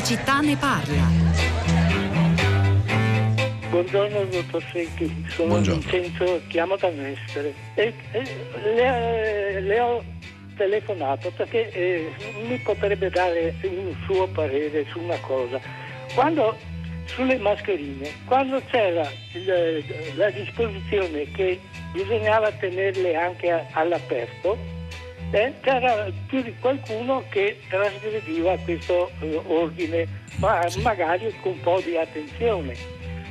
la città ne parla. Buongiorno dottor Secchi, sono Buongiorno. Vincenzo, chiamo da Mestre. E, e, le, le ho telefonato perché eh, mi potrebbe dare un suo parere su una cosa. Quando sulle mascherine, quando c'era il- la disposizione che bisognava tenerle anche a- all'aperto, eh, c'era più di qualcuno che trasgrediva questo eh, ordine, ma magari con un po' di attenzione.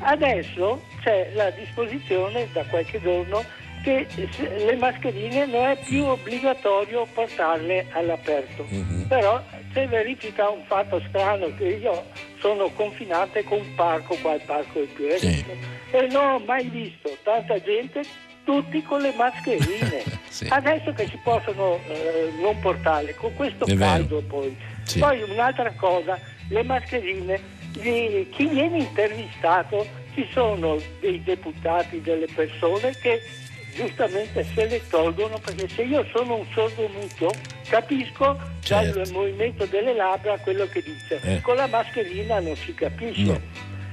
Adesso c'è la disposizione da qualche giorno che se- le mascherine non è più obbligatorio portarle all'aperto. Però si verifica un fatto strano che io sono confinante con un parco qua al parco del Piuretto e non ho mai visto tanta gente tutti con le mascherine. Sì. Adesso che si possono eh, non portarle, con questo È vero. caldo poi. Sì. Poi un'altra cosa, le mascherine, gli- chi viene intervistato ci sono dei deputati, delle persone che giustamente se le tolgono perché se io sono un sordo muto capisco dal Certo. movimento delle labbra quello che dice. Eh. Con la mascherina non si capisce. No.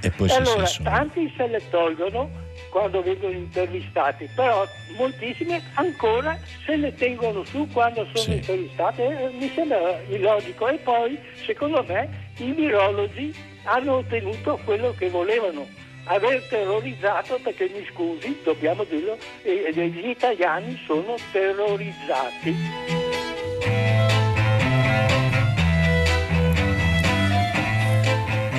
E poi E allora tanti se le tolgono quando vengono intervistati, però moltissimi ancora se le tengono su quando sono Sì. intervistati. Eh, Mi sembra illogico. E poi, secondo me, i virologi hanno ottenuto quello che volevano. Aver terrorizzato, perché mi scusi, dobbiamo dirlo, eh, gli italiani sono terrorizzati.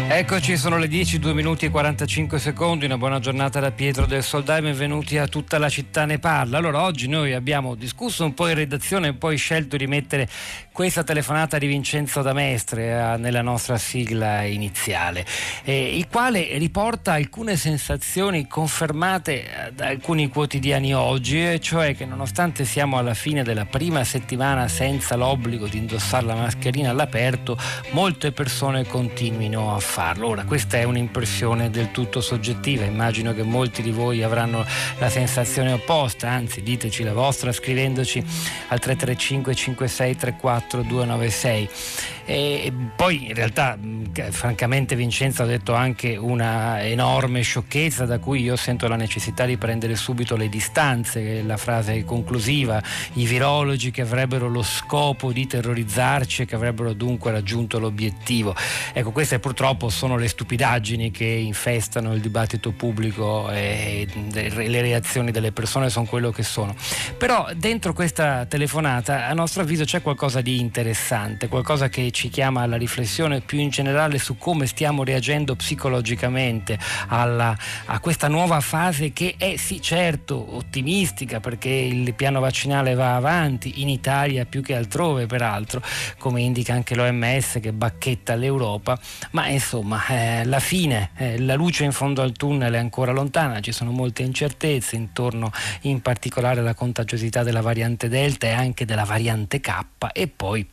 Eccoci, sono le 10, 2 minuti e 45 secondi, una buona giornata da Pietro del Soldai, benvenuti a tutta la città ne parla. Allora, oggi noi abbiamo discusso un po' in redazione e poi scelto di mettere questa telefonata di Vincenzo D'Amestre eh, nella nostra sigla iniziale, eh, il quale riporta alcune sensazioni confermate eh, da alcuni quotidiani oggi, cioè che nonostante siamo alla fine della prima settimana senza l'obbligo di indossare la mascherina all'aperto, molte persone continuino a farlo. Ora, questa è un'impressione del tutto soggettiva, immagino che molti di voi avranno la sensazione opposta, anzi diteci la vostra scrivendoci al 335 5634 296. E poi in realtà, francamente, Vincenzo ha detto anche una enorme sciocchezza da cui io sento la necessità di prendere subito le distanze, è la frase conclusiva, i virologi che avrebbero lo scopo di terrorizzarci e che avrebbero dunque raggiunto l'obiettivo. Ecco, queste purtroppo sono le stupidaggini che infestano il dibattito pubblico e le reazioni delle persone sono quello che sono. Però dentro questa telefonata, a nostro avviso, c'è qualcosa di interessante, qualcosa che ci chiama alla riflessione più in generale su come stiamo reagendo psicologicamente alla- a questa nuova fase che è sì certo ottimistica perché il piano vaccinale va avanti in Italia più che altrove peraltro, come indica anche l'OMS che bacchetta l'Europa, ma insomma eh, la fine, eh, la luce in fondo al tunnel è ancora lontana, ci sono molte incertezze intorno in particolare alla contagiosità della variante Delta e anche della variante K e poi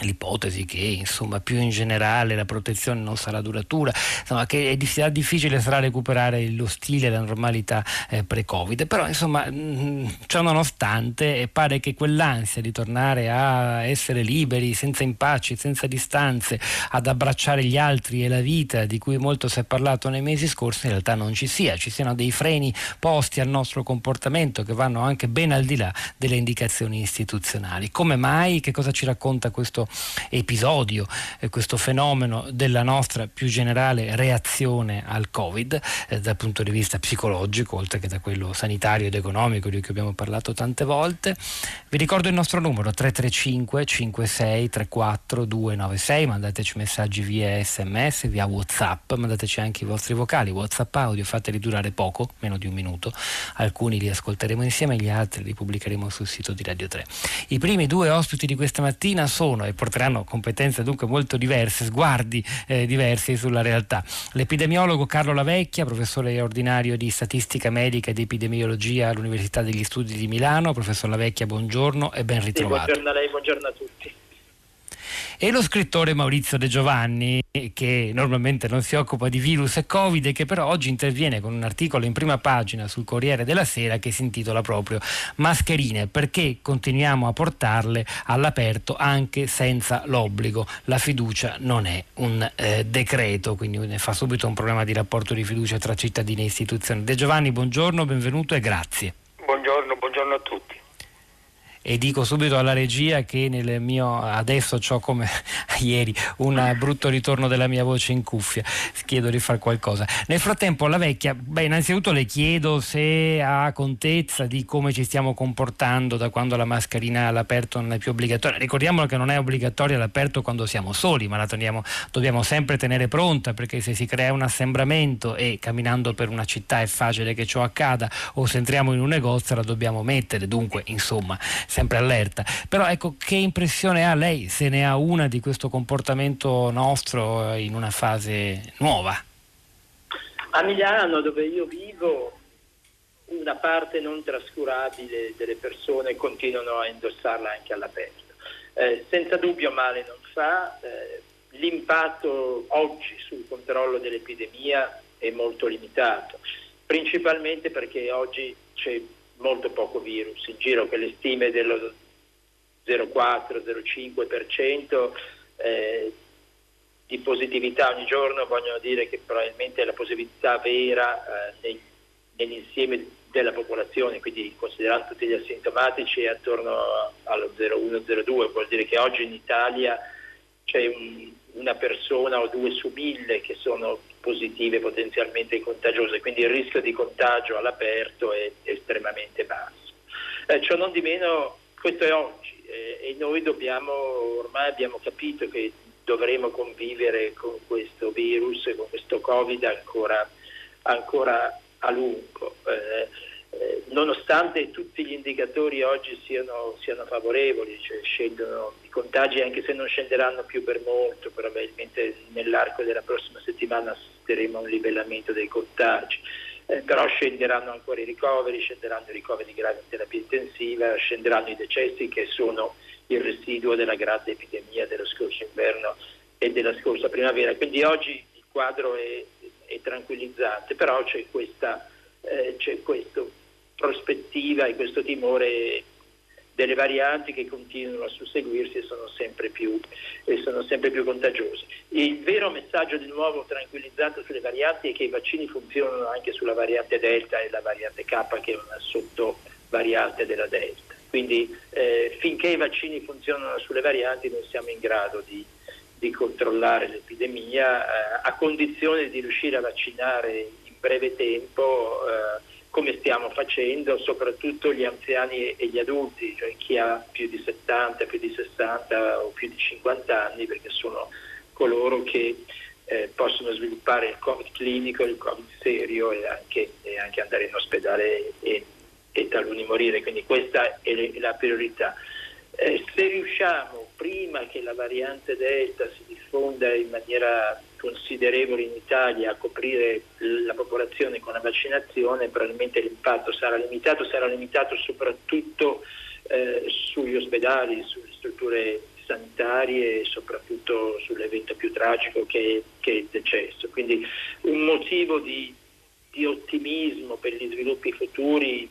l'ipotesi che insomma più in generale la protezione non sarà duratura insomma che sarà difficile sarà recuperare lo stile la normalità eh, pre-covid. Però insomma mh, ciò nonostante eh, pare che quell'ansia di tornare a essere liberi senza impacci senza distanze ad abbracciare gli altri e la vita di cui molto si è parlato nei mesi scorsi in realtà non ci sia. Ci siano dei freni posti al nostro comportamento che vanno anche ben al di là delle indicazioni istituzionali. Come mai? Che cosa ci racconta questo episodio, eh, questo fenomeno della nostra più generale reazione al Covid eh, dal punto di vista psicologico, oltre che da quello sanitario ed economico di cui abbiamo parlato tante volte. Vi ricordo il nostro numero 335 56 34 296, mandateci messaggi via sms, via Whatsapp, mandateci anche i vostri vocali, Whatsapp audio, fateli durare poco, meno di un minuto, alcuni li ascolteremo insieme, gli altri li pubblicheremo sul sito di Radio 3. I primi due ospiti di questa mattina sono e porteranno competenze dunque molto diverse, sguardi eh, diversi sulla realtà. L'epidemiologo Carlo Lavecchia, professore ordinario di statistica medica ed epidemiologia all'Università degli Studi di Milano. Professor Lavecchia, buongiorno e ben Sì, ritrovato. buongiorno a lei, buongiorno a tutti. E lo scrittore Maurizio De Giovanni, che normalmente non si occupa di virus e Covid e che però oggi interviene con un articolo in prima pagina sul Corriere della Sera che si intitola proprio Mascherine, perché continuiamo a portarle all'aperto anche senza l'obbligo. La fiducia non è un eh, decreto, quindi ne fa subito un problema di rapporto di fiducia tra cittadini e istituzioni. De Giovanni, buongiorno, benvenuto e grazie. Buongiorno, buongiorno a tutti e dico subito alla regia che nel mio adesso ho come ieri un brutto ritorno della mia voce in cuffia. Chiedo di fare qualcosa. Nel frattempo la vecchia beh innanzitutto le chiedo se ha contezza di come ci stiamo comportando da quando la mascherina all'aperto non è più obbligatoria. Ricordiamolo che non è obbligatoria all'aperto quando siamo soli ma la teniamo, dobbiamo sempre tenere pronta perché se si crea un assembramento e camminando per una città è facile che ciò accada o se entriamo in un negozio la dobbiamo mettere. Dunque insomma sempre allerta. Però ecco, che impressione ha lei, se ne ha una, di questo comportamento nostro in una fase nuova? A Milano, dove io vivo, una parte non trascurabile delle persone continuano a indossarla anche all'aperto. Eh, senza dubbio male non fa, eh, l'impatto oggi sul controllo dell'epidemia è molto limitato, principalmente perché oggi c'è molto poco virus in giro, che le stime dello 0,4-0,5% eh, di positività ogni giorno vogliono dire che probabilmente la positività vera eh, nel, nell'insieme della popolazione, quindi considerando tutti gli asintomatici è attorno allo 0,1-0,2, vuol dire che oggi in Italia c'è un, una persona o due su mille che sono positive potenzialmente contagiose, quindi il rischio di contagio all'aperto è estremamente basso. Eh, ciò non di meno, questo è oggi eh, e noi dobbiamo, ormai abbiamo capito che dovremo convivere con questo virus, con questo Covid ancora, ancora a lungo. Eh, eh, nonostante tutti gli indicatori oggi siano, siano favorevoli, cioè scendono contagi anche se non scenderanno più per molto, probabilmente nell'arco della prossima settimana assisteremo a un livellamento dei contagi. Eh, però scenderanno ancora i ricoveri, scenderanno i ricoveri gravi in terapia intensiva, scenderanno i decessi che sono il residuo della grande epidemia dello scorso inverno e della scorsa primavera. Quindi oggi il quadro è, è tranquillizzante, però c'è, questa, eh, c'è questo prospettiva e questo timore delle varianti che continuano a susseguirsi e sono sempre più, sono sempre più contagiose. Il vero messaggio di nuovo tranquillizzato sulle varianti è che i vaccini funzionano anche sulla variante Delta e la variante K che è una sottovariante della Delta. Quindi eh, finché i vaccini funzionano sulle varianti non siamo in grado di, di controllare l'epidemia eh, a condizione di riuscire a vaccinare in breve tempo. Eh, come stiamo facendo, soprattutto gli anziani e gli adulti, cioè chi ha più di 70, più di 60 o più di 50 anni, perché sono coloro che eh, possono sviluppare il Covid clinico, il Covid serio e anche, e anche andare in ospedale e, e, taluni morire, quindi questa è la priorità. Eh, se riusciamo prima che la variante Delta si diffonda in maniera considerevole in Italia a coprire la popolazione con la vaccinazione, probabilmente l'impatto sarà limitato, sarà limitato soprattutto eh, sugli ospedali, sulle strutture sanitarie e soprattutto sull'evento più tragico che, che è il decesso. Quindi un motivo di, di, ottimismo per gli sviluppi futuri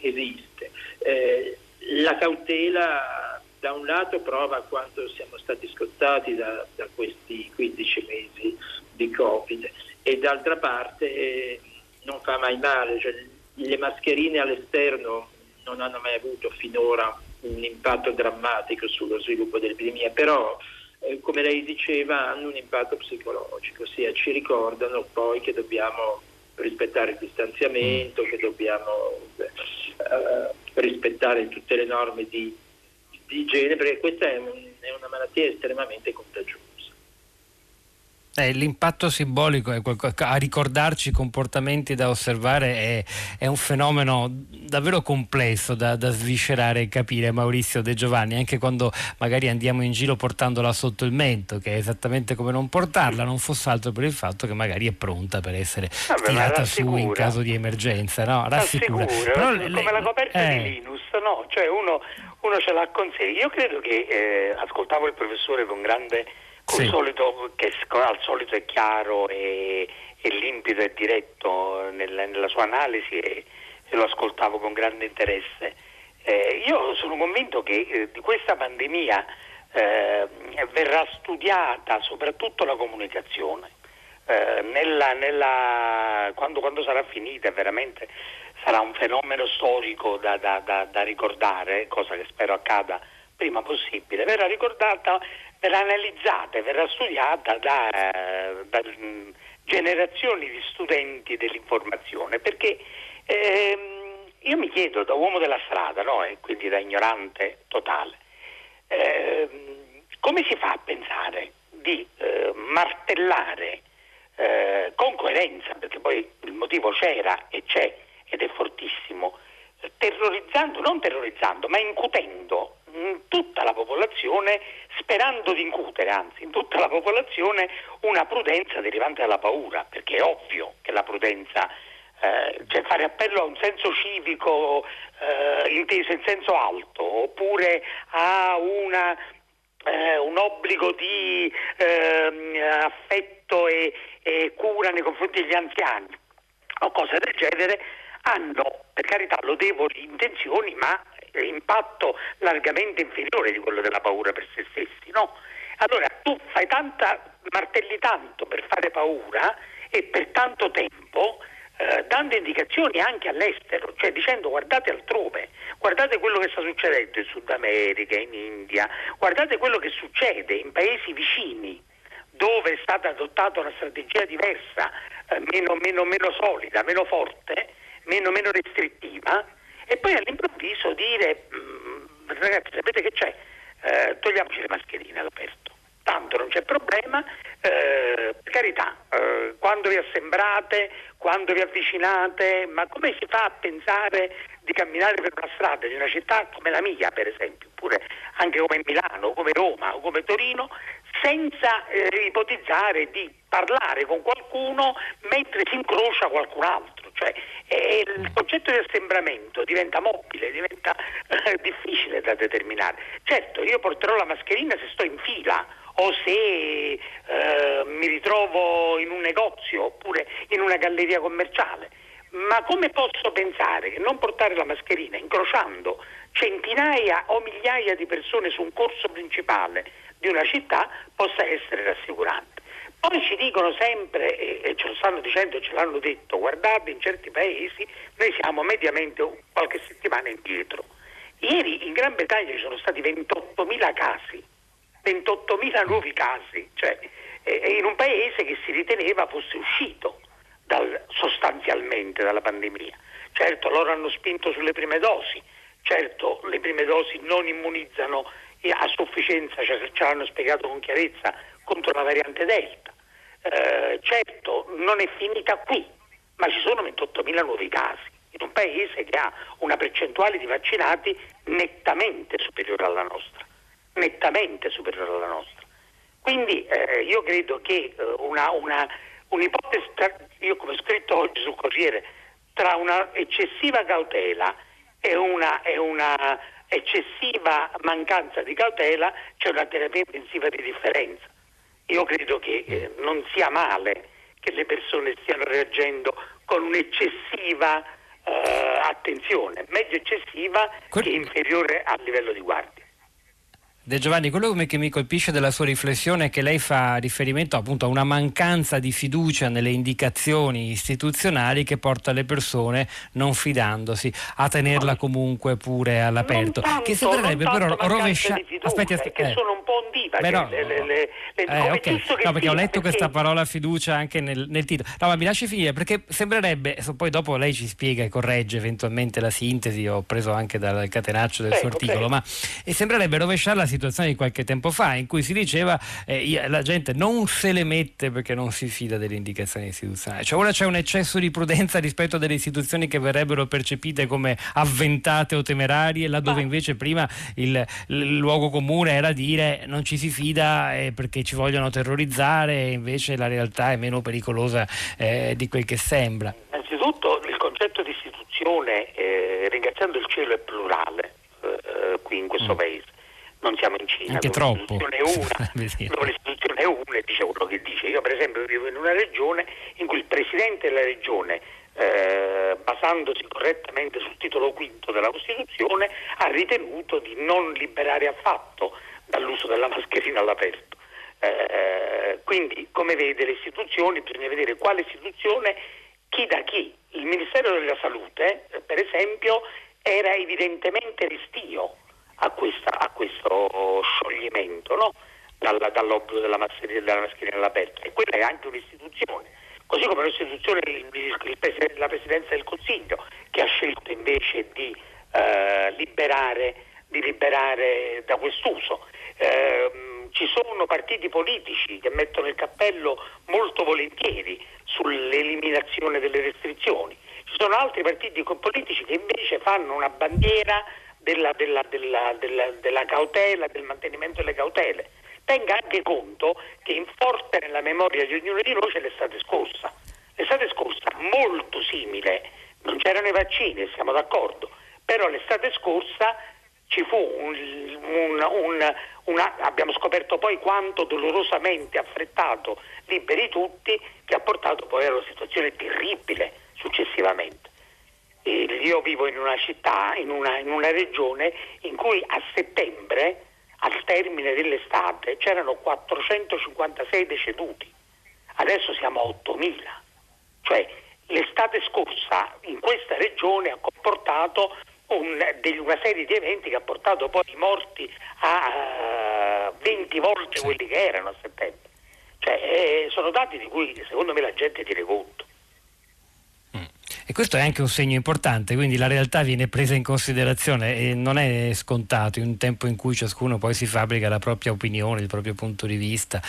esiste. Eh, la cautela da un lato prova quanto siamo stati scottati da, da questi 15 mesi di Covid e d'altra parte eh, non fa mai male, cioè, le mascherine all'esterno non hanno mai avuto finora un impatto drammatico sullo sviluppo dell'epidemia, però eh, come lei diceva hanno un impatto psicologico, ossia ci ricordano poi che dobbiamo rispettare il distanziamento, che dobbiamo eh, rispettare tutte le norme di di igiene perché questa è, è una malattia estremamente contagiosa. Eh, l'impatto simbolico a ricordarci i comportamenti da osservare è, è un fenomeno davvero complesso da, da, sviscerare e capire Maurizio De Giovanni anche quando magari andiamo in giro portandola sotto il mento che è esattamente come non portarla non fosse altro per il fatto che magari è pronta per essere Vabbè, tirata su in caso di emergenza no? rassicura, rassicura. Però, come le, la coperta eh, di Linus no? cioè uno uno ce l'ha con sé. Io credo che eh, ascoltavo il professore con grande, sì. solito, che al solito è chiaro e, e limpido e diretto nella, nella sua analisi e, e, lo ascoltavo con grande interesse. Eh, io sono convinto che eh, di questa pandemia eh, verrà studiata soprattutto la comunicazione. Eh, nella, nella, quando, quando, sarà finita veramente sarà un fenomeno storico da, da, da, da, ricordare, cosa che spero accada prima possibile, verrà ricordata, verrà analizzata e verrà studiata da, da mm, generazioni di studenti dell'informazione, perché ehm, io mi chiedo da uomo della strada, no? e quindi da ignorante totale, ehm, come si fa a pensare di eh, martellare eh, con coerenza, perché poi il motivo c'era e c'è, ed è fortissimo, terrorizzando, non terrorizzando, ma incutendo in tutta la popolazione, sperando di incutere, anzi, in tutta la popolazione una prudenza derivante dalla paura, perché è ovvio che la prudenza, eh, cioè fare appello a un senso civico eh, inteso in senso alto, oppure a una, eh, un obbligo di ehm, affetto e, e cura nei confronti degli anziani o cose del genere, hanno per carità lodevoli intenzioni ma impatto largamente inferiore di quello della paura per se stessi. No? Allora tu fai tanta, martelli tanto per fare paura e per tanto tempo eh, dando indicazioni anche all'estero, cioè dicendo guardate altrove, guardate quello che sta succedendo in Sud America, in India, guardate quello che succede in paesi vicini dove è stata adottata una strategia diversa, eh, meno, meno, meno solida, meno forte meno, meno restrittiva e poi all'improvviso dire mm, ragazzi sapete che c'è? Eh, togliamoci le mascherine all'aperto tanto non c'è problema, eh, per carità, eh, quando vi assembrate, quando vi avvicinate, ma come si fa a pensare di camminare per una strada di una città come la mia, per esempio, oppure anche come Milano, come Roma o come Torino, senza eh, ipotizzare di parlare con qualcuno mentre si incrocia qualcun altro? Cioè, eh, il concetto di assembramento diventa mobile, diventa eh, difficile da determinare. Certo, io porterò la mascherina se sto in fila o se eh, mi ritrovo in un negozio oppure in una galleria commerciale. Ma come posso pensare che non portare la mascherina incrociando centinaia o migliaia di persone su un corso principale di una città possa essere rassicurante? Poi ci dicono sempre, e ce lo stanno dicendo e ce l'hanno detto, guardate in certi paesi noi siamo mediamente qualche settimana indietro. Ieri in Gran Bretagna ci sono stati 28.000 casi, 28.000 nuovi casi, cioè in un paese che si riteneva fosse uscito dal, sostanzialmente dalla pandemia. Certo loro hanno spinto sulle prime dosi, certo le prime dosi non immunizzano a sufficienza, cioè, ce l'hanno spiegato con chiarezza, contro la variante Delta eh, certo non è finita qui, ma ci sono 28.000 nuovi casi in un paese che ha una percentuale di vaccinati nettamente superiore alla nostra, nettamente superiore alla nostra. Quindi eh, io credo che eh, una, una, un'ipotesi, io come ho scritto oggi sul Corriere, tra una eccessiva cautela e una, e una eccessiva mancanza di cautela c'è una terapia intensiva di differenza. Io credo che eh, non sia male che le persone stiano reagendo con un'eccessiva eh, attenzione, meglio eccessiva che inferiore al livello di guardia. De Giovanni, quello che mi colpisce della sua riflessione è che lei fa riferimento appunto a una mancanza di fiducia nelle indicazioni istituzionali che porta le persone, non fidandosi, a tenerla comunque pure all'aperto. Tanto, che sembrerebbe però rovesciare. Aspetti, aspetti. Che eh. sono un po' ondiva. Però, le, le, le, eh, okay. no, perché ho letto perché... questa parola fiducia anche nel, nel, titolo. No, ma mi lasci finire perché sembrerebbe, poi dopo lei ci spiega e corregge eventualmente la sintesi, ho preso anche dal catenaccio del prego, suo articolo, prego. ma sembrerebbe rovesciare la situazione di qualche tempo fa in cui si diceva eh, la gente non se le mette perché non si fida delle indicazioni istituzionali. Cioè ora c'è un eccesso di prudenza rispetto a delle istituzioni che verrebbero percepite come avventate o temerarie, laddove Ma... invece prima il, il, luogo comune era dire non ci si fida eh, perché ci vogliono terrorizzare e invece la realtà è meno pericolosa eh, di quel che sembra. Innanzitutto il concetto di istituzione, eh, ringraziando il cielo, è plurale qui in questo mm. paese. Non siamo in Cina, Anche troppo. l'istituzione è una, dove l'istituzione è una e dice quello che dice. Io per esempio vivo in una regione in cui il presidente della regione eh, basandosi correttamente sul titolo quinto della Costituzione, ha ritenuto di non liberare affatto dall'uso della mascherina all'aperto. Eh, quindi, come vede, le istituzioni, bisogna vedere quale istituzione, chi da chi. Il Ministero della Salute, eh, per esempio, era evidentemente restio a, questa, a questo scioglimento no? Dalla, dall'obbligo della mascherina, della mascherina all'aperto. E quella è anche un'istituzione così come l'istituzione la Presidenza del Consiglio che ha scelto invece di, eh, liberare, di liberare, da quest'uso. Eh, ci sono partiti politici che mettono il cappello molto volentieri sull'eliminazione delle restrizioni, ci sono altri partiti politici che invece fanno una bandiera della, della, della, della cautela, del mantenimento delle cautele tenga anche conto che in forte nella memoria di ognuno di noi c'è l'estate scorsa. L'estate scorsa molto simile, non c'erano i vaccini, siamo d'accordo, però l'estate scorsa ci fu un, un, un, una, abbiamo scoperto poi quanto dolorosamente affrettato liberi tutti che ha portato poi a una situazione terribile successivamente. E io vivo in una città, in una, in una regione in cui a settembre al termine dell'estate c'erano 456 deceduti, adesso siamo a 8.000. Cioè l'estate scorsa in questa regione ha comportato un, una serie di eventi che ha portato poi i morti a uh, 20 volte quelli che erano a settembre. Cioè, eh, sono dati di cui secondo me la gente tiene conto. E questo è anche un segno importante, quindi la realtà viene presa in considerazione e non è scontato in un tempo in cui ciascuno poi si fabbrica la propria opinione, il proprio punto di vista,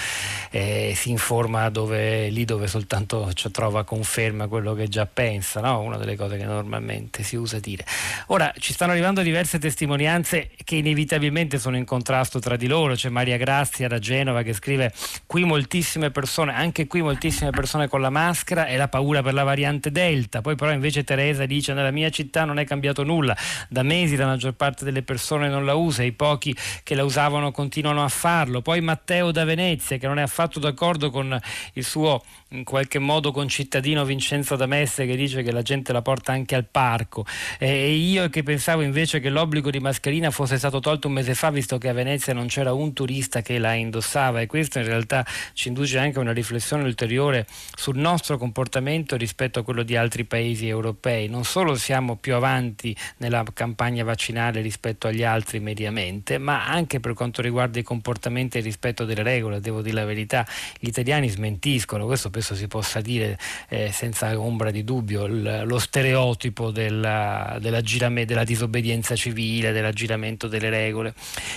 eh, si informa dove, lì dove soltanto trova conferma quello che già pensa, no? una delle cose che normalmente si usa dire. Ora ci stanno arrivando diverse testimonianze che inevitabilmente sono in contrasto tra di loro, c'è Maria Grazia da Genova che scrive qui moltissime persone, anche qui moltissime persone con la maschera e la paura per la variante Delta, poi però invece Teresa dice nella mia città non è cambiato nulla, da mesi la maggior parte delle persone non la usa, i pochi che la usavano continuano a farlo, poi Matteo da Venezia che non è affatto d'accordo con il suo in qualche modo concittadino Vincenzo da Messe che dice che la gente la porta anche al parco. E io che pensavo invece che l'obbligo di mascherina fosse stato tolto un mese fa visto che a Venezia non c'era un turista che la indossava. E questo in realtà ci induce anche a una riflessione ulteriore sul nostro comportamento rispetto a quello di altri paesi paesi europei. Non solo siamo più avanti nella campagna vaccinale rispetto agli altri mediamente, ma anche per quanto riguarda i comportamenti e il rispetto delle regole. Devo dire la verità, gli italiani smentiscono, questo penso si possa dire eh, senza ombra di dubbio, l- lo stereotipo della, della, girame- della disobbedienza civile, dell'aggiramento delle regole.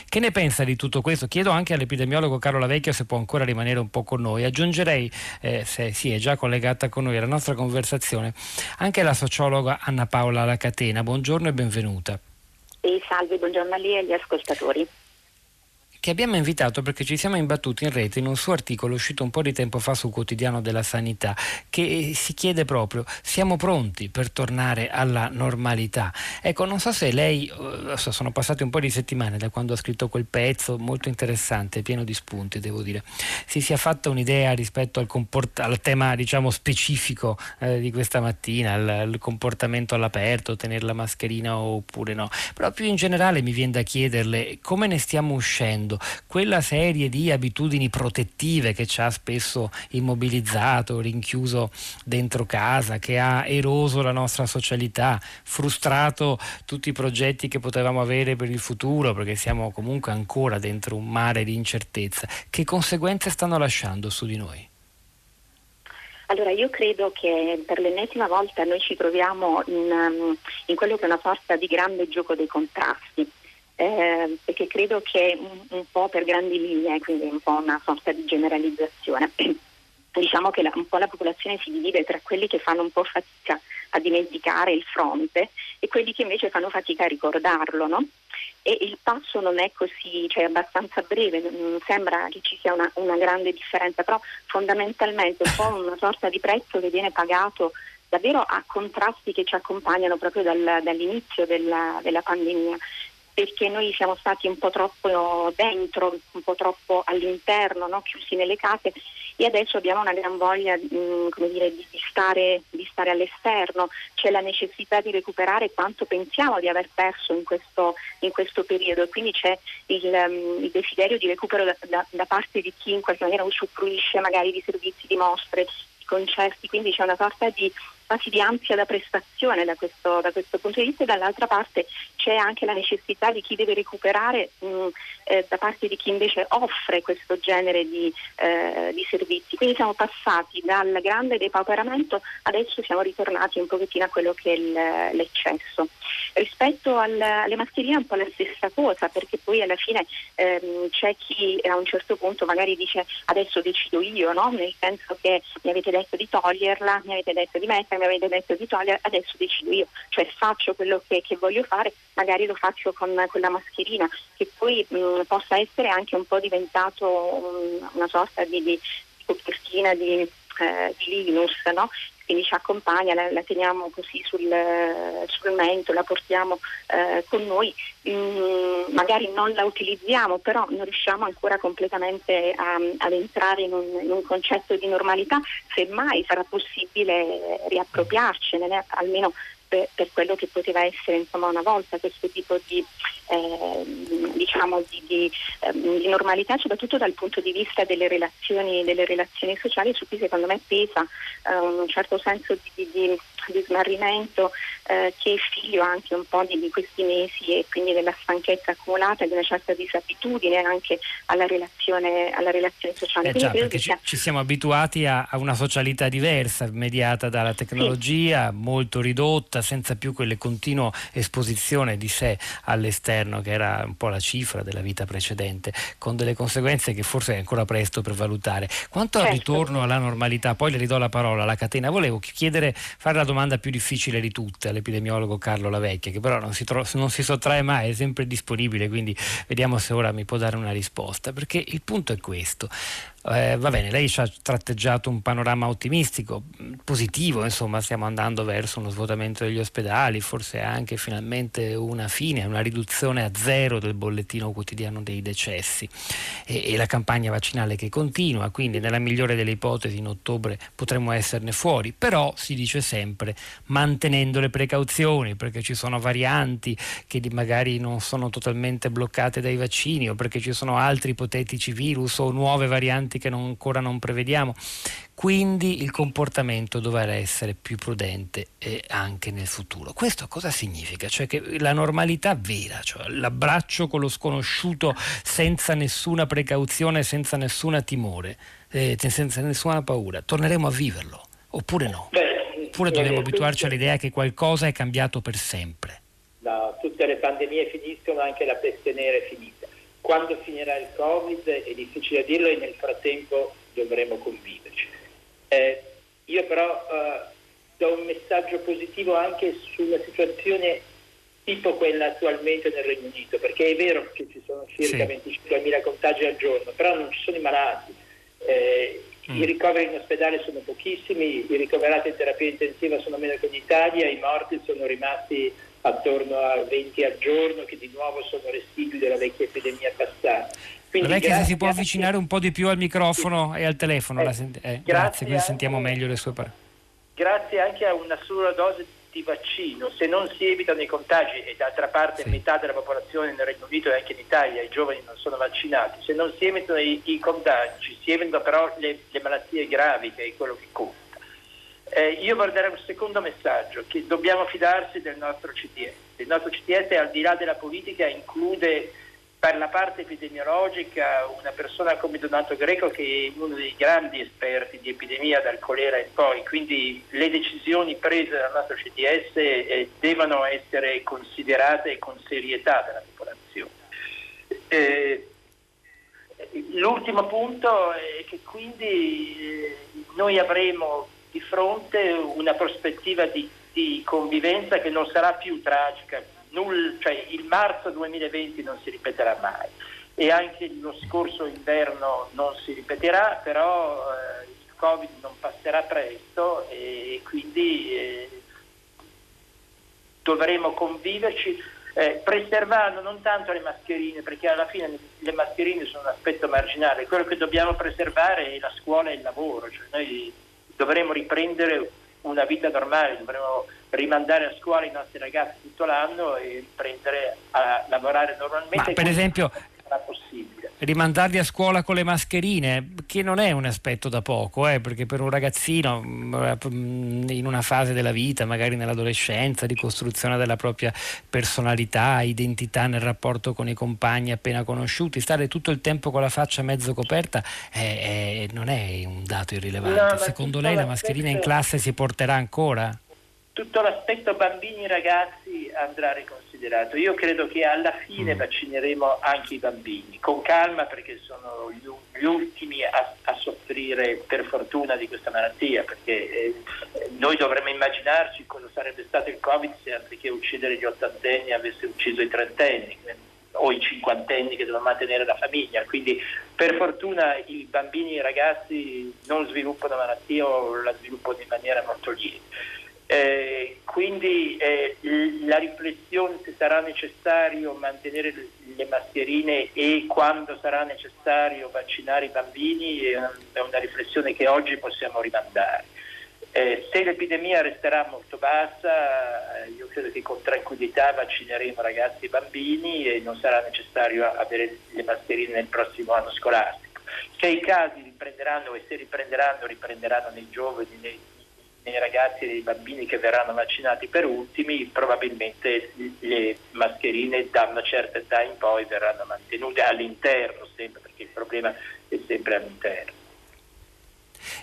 Che ne pensa di tutto questo? Chiedo anche all'epidemiologo Carola Vecchio se può ancora rimanere un po' con noi. Aggiungerei, eh, se si è già collegata con noi alla nostra conversazione, anche la sociologa Anna Paola Lacatena. Buongiorno e benvenuta. E salve, buongiorno a lei e agli ascoltatori che abbiamo invitato perché ci siamo imbattuti in rete in un suo articolo uscito un po' di tempo fa sul quotidiano della sanità che si chiede proprio siamo pronti per tornare alla normalità. Ecco, non so se lei, eh, sono passate un po' di settimane da quando ha scritto quel pezzo molto interessante, pieno di spunti devo dire, si sia fatta un'idea rispetto al, comport- al tema diciamo specifico eh, di questa mattina, al comportamento all'aperto, tenere la mascherina oppure no, però più in generale mi viene da chiederle come ne stiamo uscendo quella serie di abitudini protettive che ci ha spesso immobilizzato, rinchiuso dentro casa, che ha eroso la nostra socialità, frustrato tutti i progetti che potevamo avere per il futuro, perché siamo comunque ancora dentro un mare di incertezza. Che conseguenze stanno lasciando su di noi? Allora, io credo che per l'ennesima volta noi ci troviamo in, in quello che è una sorta di grande gioco dei contrasti eh, perché credo che un, un, po' per grandi linee, quindi un po' una sorta di generalizzazione. diciamo che la, un po' la popolazione si divide tra quelli che fanno un po' fatica a dimenticare il fronte e quelli che invece fanno fatica a ricordarlo, no? E il passo non è così, cioè abbastanza breve, non sembra che ci sia una, una grande differenza, però fondamentalmente è un po' una sorta di prezzo che viene pagato davvero a contrasti che ci accompagnano proprio dal, dall'inizio della, della pandemia perché noi siamo stati un po' troppo dentro, un po' troppo all'interno, no? chiusi nelle case e adesso abbiamo una gran voglia mh, dire, di, di, stare, di, stare, all'esterno, c'è la necessità di recuperare quanto pensiamo di aver perso in questo, in questo periodo e quindi c'è il, um, il desiderio di recupero da, da, da, parte di chi in qualche maniera usufruisce magari di servizi di mostre, di concerti, quindi c'è una sorta di quasi di ansia da prestazione da questo, da questo, punto di vista e dall'altra parte c'è anche la necessità di chi deve recuperare mh, eh, da parte di chi invece offre questo genere di, eh, di, servizi. Quindi siamo passati dal grande depauperamento, adesso siamo ritornati un pochettino a quello che è il, l'eccesso. Rispetto al, alle mascherine è un po' la stessa cosa perché poi alla fine ehm, c'è chi a un certo punto magari dice adesso decido io, no? nel senso che mi avete detto di toglierla, mi avete detto di metterla, mi avete detto di togliere, adesso decido io, cioè faccio quello che, che voglio fare, magari lo faccio con, con la mascherina, che poi mh, possa essere anche un po' diventato um, una sorta di, di copertina di, eh, di Linus, no? Quindi ci accompagna, la, la teniamo così sul, sul, mento, la portiamo eh, con noi, mm, magari non la utilizziamo, però non riusciamo ancora completamente a, ad entrare in un, in un, concetto di normalità, semmai sarà possibile riappropriarcene, almeno per, per, quello che poteva essere insomma, una volta questo tipo di, eh, diciamo di, di, ehm, di, normalità, soprattutto dal punto di vista delle relazioni, delle relazioni sociali, su cui secondo me pesa eh, un certo senso di, smarrimento eh, che è figlio anche un po' di, questi mesi e quindi della stanchezza accumulata e di una certa disabitudine anche alla relazione, alla relazione sociale. Eh già, perché ci, ci, siamo abituati a, a, una socialità diversa, mediata dalla tecnologia, sì. molto ridotta, senza più quelle continue esposizione di sé all'esterno, che era un po' la cifra della vita precedente, con delle conseguenze che forse è ancora presto per valutare. Quanto certo. al ritorno alla normalità, poi le ridò la parola alla catena, volevo chiedere, fare la domanda più difficile di tutte all'epidemiologo Carlo Lavecchia, che però non si, tro- non si sottrae mai, è sempre disponibile, quindi vediamo se ora mi può dare una risposta, perché il punto è questo. Eh, va bene, lei ci ha tratteggiato un panorama ottimistico, positivo, insomma, stiamo andando verso uno svuotamento degli ospedali, forse anche finalmente una fine, una riduzione a zero del bollettino quotidiano dei decessi. E, e la campagna vaccinale che continua, quindi nella migliore delle ipotesi in ottobre potremmo esserne fuori, però si dice sempre mantenendo le precauzioni perché ci sono varianti che magari non sono totalmente bloccate dai vaccini o perché ci sono altri ipotetici virus o nuove varianti effetti che non, ancora non prevediamo. Quindi il comportamento dovrà essere più prudente eh, anche nel futuro. Questo cosa significa? Cioè che la normalità vera, cioè l'abbraccio con lo sconosciuto senza nessuna precauzione, senza nessuna timore, eh, senza nessuna paura, torneremo a viverlo oppure no? Beh, oppure dobbiamo eh, abituarci all'idea che qualcosa è cambiato per sempre? No, tutte le pandemie finiscono, anche la peste nera è finita quando finirà il Covid è difficile dirlo e nel frattempo dovremo conviverci. Eh, io però eh, do un messaggio positivo anche sulla situazione tipo quella attualmente nel Regno Unito, perché è vero che ci sono circa sì. 25.000 contagi al giorno, però non ci sono i malati. Eh, mm. I ricoveri in ospedale sono pochissimi, i ricoverati in terapia intensiva sono meno che in Italia, i morti sono rimasti attorno a 20 al giorno che di nuovo sono residui della vecchia epidemia passata. Quindi, Vorrei che si può avvicinare un po' di più al microfono sì. e al telefono. Eh, sent- eh, grazie, così sentiamo meglio le sue parole. Grazie anche a una sola dose di vaccino, se non si evitano i contagi e d'altra parte sì. metà della popolazione nel Regno Unito e anche in Italia, i giovani non sono vaccinati, se non si evitano i, i contagi, si evitano però le, le malattie gravi che è quello che conta. Eh, io vorrei dare un secondo messaggio, che dobbiamo fidarsi del nostro CTS. Il nostro CTS al di là della politica include per la parte epidemiologica una persona come Donato Greco che è uno dei grandi esperti di epidemia dal colera in poi, quindi le decisioni prese dal nostro CTS eh, devono essere considerate con serietà dalla popolazione. Eh, l'ultimo punto è che quindi eh, noi avremo di fronte una prospettiva di, di convivenza che non sarà più tragica, Null, cioè il marzo 2020 non si ripeterà mai e anche lo scorso inverno non si ripeterà, però eh, il Covid non passerà presto e quindi eh, dovremo conviverci eh, preservando non tanto le mascherine, perché alla fine le mascherine sono un aspetto marginale, quello che dobbiamo preservare è la scuola e il lavoro, cioè noi dovremo riprendere una vita normale, dovremo rimandare a scuola i nostri ragazzi tutto l'anno e riprendere a lavorare normalmente. Ma per esempio, sarà possibile. Rimandarli a scuola con le mascherine, che non è un aspetto da poco, eh, perché per un ragazzino mm, in una fase della vita, magari nell'adolescenza, di costruzione della propria personalità, identità nel rapporto con i compagni appena conosciuti, stare tutto il tempo con la faccia mezzo coperta è, è, non è un dato irrilevante. No, Secondo lei la mascherina in classe si porterà ancora? Tutto l'aspetto bambini-ragazzi andrà riconsiderato considerato. Io credo che alla fine mm. vaccineremo anche i bambini, con calma perché sono gli, ultimi a, a soffrire per fortuna di questa malattia, perché eh, noi dovremmo immaginarci cosa sarebbe stato il Covid se anziché uccidere gli ottantenni avesse ucciso i trentenni o i cinquantenni che devono mantenere la famiglia. Quindi per fortuna i bambini e i ragazzi non sviluppano malattia o la sviluppano in maniera molto lieve. Eh, quindi eh, la riflessione se sarà necessario mantenere le mascherine e quando sarà necessario vaccinare i bambini è una, è una riflessione che oggi possiamo rimandare. Eh, se l'epidemia resterà molto bassa, eh, io credo che con tranquillità vaccineremo ragazzi e bambini e non sarà necessario avere le mascherine nel prossimo anno scolastico. Se i casi riprenderanno e se riprenderanno, riprenderanno nei giovani, nei nei ragazzi e nei bambini che verranno vaccinati per ultimi, probabilmente le mascherine da una certa età in poi verranno mantenute all'interno sempre, perché il problema è sempre all'interno.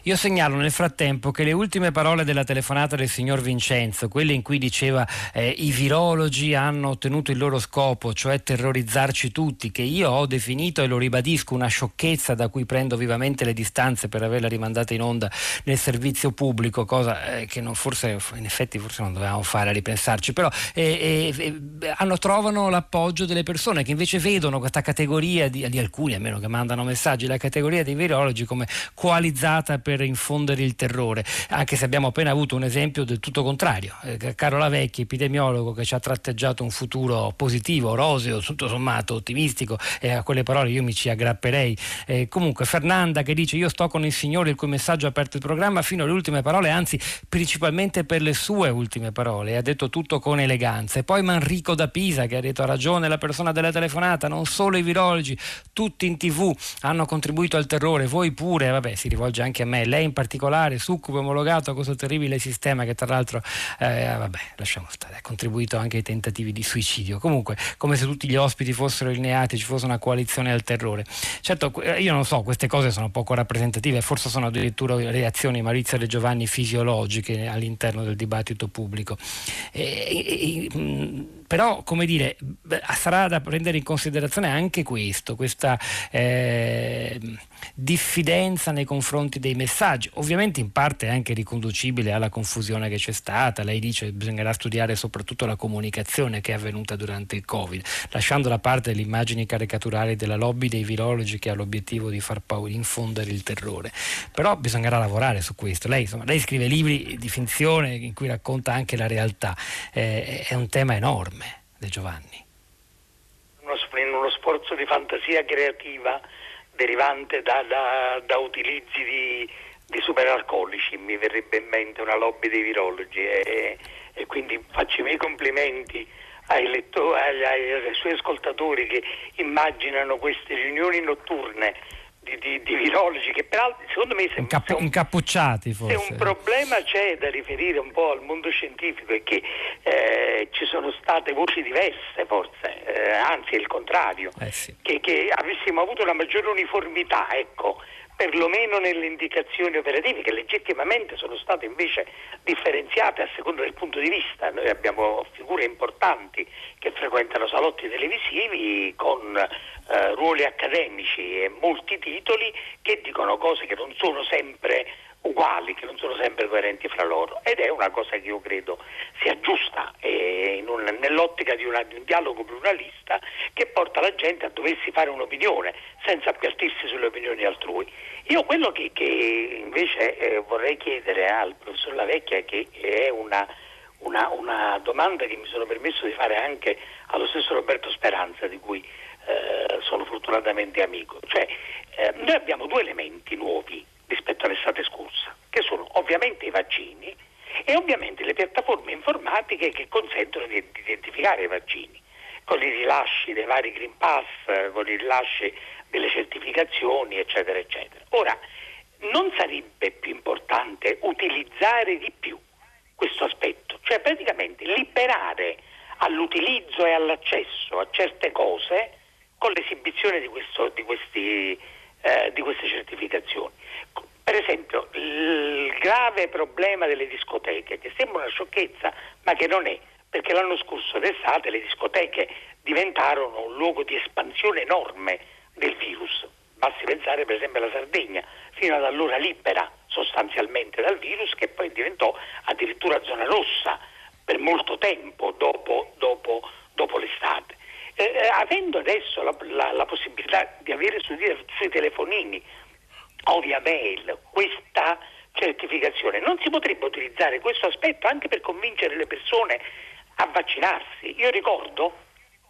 Io segnalo nel frattempo che le ultime parole della telefonata del signor Vincenzo, quelle in cui diceva eh, i virologi hanno ottenuto il loro scopo, cioè terrorizzarci tutti, che io ho definito e lo ribadisco una sciocchezza da cui prendo vivamente le distanze per averla rimandata in onda nel servizio pubblico, cosa eh, che non forse, in effetti forse non dovevamo fare a ripensarci, però eh, eh, eh hanno, trovano l'appoggio delle persone che invece vedono questa categoria di, di alcuni, almeno che mandano messaggi, la categoria dei virologi come coalizzata per infondere il terrore, anche se abbiamo appena avuto un esempio del tutto contrario. Eh, Carola Vecchi, epidemiologo che ci ha tratteggiato un futuro positivo, roseo, tutto sommato ottimistico e a quelle parole io mi ci aggrapperei. Eh, comunque Fernanda che dice io sto con il Signore il cui messaggio ha aperto il programma fino alle ultime parole, anzi principalmente per le sue ultime parole, ha detto tutto con eleganza. E poi Manrico da Pisa che ha detto ha ragione la persona della telefonata, non solo i virologi, tutti in tv hanno contribuito al terrore, voi pure, vabbè si rivolge anche a me, lei in particolare, succubo omologato a questo terribile sistema che tra l'altro, eh, vabbè, lasciamo stare, ha contribuito anche ai tentativi di suicidio. Comunque, come se tutti gli ospiti fossero allineati, ci fosse una coalizione al terrore. Certo, io non so, queste cose sono poco rappresentative, forse sono addirittura reazioni Maurizio De Giovanni fisiologiche all'interno del dibattito pubblico. E, e, però come dire sarà da prendere in considerazione anche questo, questa eh, diffidenza nei confronti dei messaggi, ovviamente in parte anche riconducibile alla confusione che c'è stata, lei dice che bisognerà studiare soprattutto la comunicazione che è avvenuta durante il Covid, lasciando da parte le immagini caricaturali della lobby dei virologi che ha l'obiettivo di far paura, infondere il terrore, però bisognerà lavorare su questo, lei, insomma, lei scrive libri di finzione in cui racconta anche la realtà, eh, è un tema enorme. De Giovanni. Uno, uno sforzo di fantasia creativa derivante da, da, da utilizzi di, di, superalcolici, mi verrebbe in mente una lobby dei virologi e, e quindi faccio i miei complimenti ai, lettori, ai, ai suoi ascoltatori che immaginano queste riunioni notturne di, di, di, virologi che peraltro secondo me se, Incap- se un, incappucciati forse. se un problema c'è da riferire un po' al mondo scientifico è che eh, ci sono state voci diverse forse eh, anzi è il contrario eh sì. che, che, avessimo avuto una maggiore uniformità ecco perlomeno nelle indicazioni operative che legittimamente sono state invece differenziate a seconda del punto di vista. Noi abbiamo figure importanti che frequentano salotti televisivi con eh, ruoli accademici e molti titoli che dicono cose che non sono sempre uguali, che non sono sempre coerenti fra loro ed è una cosa che io credo sia giusta un, nell'ottica di, una, di, un dialogo pluralista che porta la gente a doversi fare un'opinione senza appiattirsi sulle opinioni altrui. Io quello che, che invece eh, vorrei chiedere al professor Lavecchia, che è una una, una, domanda che mi sono permesso di fare anche allo stesso Roberto Speranza, di cui eh, sono fortunatamente amico. Cioè, eh, noi abbiamo due elementi nuovi rispetto all'estate scorsa, che sono ovviamente i vaccini e ovviamente le piattaforme informatiche che consentono di, identificare i vaccini, con i rilasci dei vari Green Pass, con i rilasci delle certificazioni, eccetera, eccetera. Ora, non sarebbe più importante utilizzare di più questo aspetto, cioè praticamente liberare all'utilizzo e all'accesso a certe cose con l'esibizione di, questo, di, questi, eh, di queste certificazioni. Per esempio, il grave problema delle discoteche, che sembra una sciocchezza, ma che non è, perché l'anno scorso d'estate le discoteche diventarono un luogo di espansione enorme del virus. Basti pensare per esempio alla Sardegna, fino ad allora libera sostanzialmente dal virus, che poi diventò addirittura zona rossa per molto tempo dopo, dopo, dopo l'estate. Eh, eh avendo adesso la, la, la, possibilità di avere sui, sui telefonini o via mail questa certificazione, non si potrebbe utilizzare questo aspetto anche per convincere le persone a vaccinarsi. Io ricordo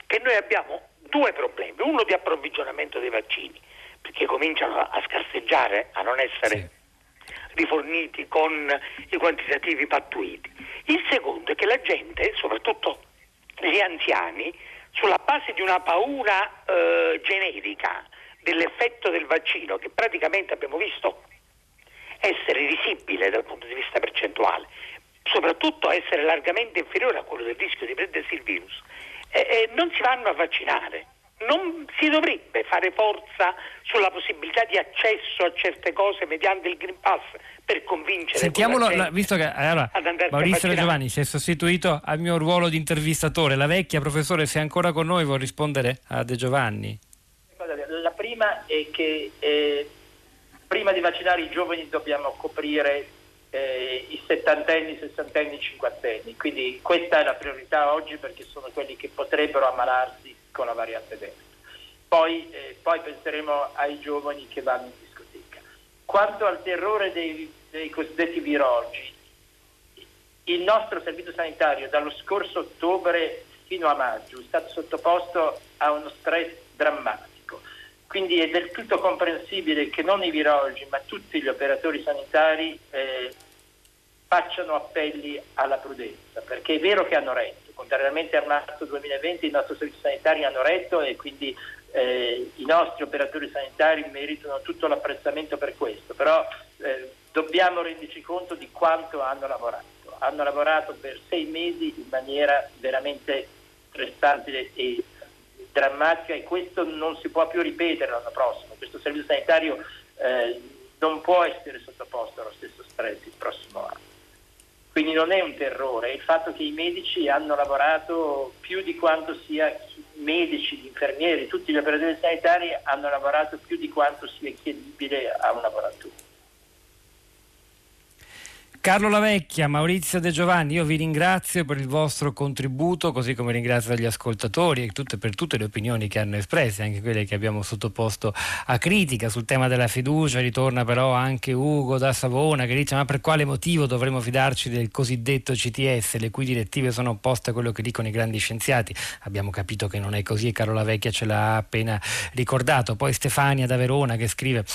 che noi abbiamo due problemi, uno di approvvigionamento dei vaccini, perché cominciano a scarseggiare, a non essere sì. riforniti con i quantitativi pattuiti. Il secondo è che la gente, soprattutto gli anziani, sulla base di una paura eh, generica dell'effetto del vaccino, che praticamente abbiamo visto essere risibile dal punto di vista percentuale, soprattutto essere largamente inferiore a quello del rischio di prendersi il virus, eh, eh, non si vanno a vaccinare. Non si dovrebbe fare forza sulla possibilità di accesso a certe cose mediante il Green Pass per convincere Sentiamolo, la, visto che allora, Maurizio Giovanni si è sostituito al mio ruolo di intervistatore. La vecchia, professore, se è ancora con noi, vuol rispondere a De Giovanni. Prima è che eh, prima di vaccinare i giovani dobbiamo coprire eh, i settantenni, sessantenni, cinquantenni. Quindi questa è la priorità oggi perché sono quelli che potrebbero ammalarsi con la variante Delta. Poi, eh, poi penseremo ai giovani che vanno in discoteca. Quanto al terrore dei, dei cosiddetti virologi, il nostro servizio sanitario dallo scorso ottobre fino a maggio è stato sottoposto a uno stress drammatico. Quindi è del tutto comprensibile che non i virologi, ma tutti gli operatori sanitari eh, facciano appelli alla prudenza, perché è vero che hanno retto, contrariamente a marzo 2020 i nostri servizi sanitari hanno retto e quindi eh, i nostri operatori sanitari meritano tutto l'apprezzamento per questo, però eh, dobbiamo renderci conto di quanto hanno lavorato. Hanno lavorato per sei mesi in maniera veramente stressante e drammatica e questo non si può più ripetere l'anno prossimo. Questo servizio sanitario eh, non può essere sottoposto allo stesso stress il prossimo anno. Quindi non è un terrore, è il fatto che i medici hanno lavorato più di quanto sia medici, gli infermieri, tutti gli operatori sanitari hanno lavorato più di quanto sia chiedibile a un lavoratore. Carlo Lavecchia, Maurizio De Giovanni, io vi ringrazio per il vostro contributo, così come ringrazio gli ascoltatori e tutte, per tutte le opinioni che hanno espresse, anche quelle che abbiamo sottoposto a critica sul tema della fiducia. Ritorna però anche Ugo da Savona che dice ma per quale motivo dovremmo fidarci del cosiddetto CTS, le cui direttive sono opposte a quello che dicono i grandi scienziati. Abbiamo capito che non è così e Carlo Lavecchia ce l'ha appena ricordato. Poi Stefania da Verona che scrive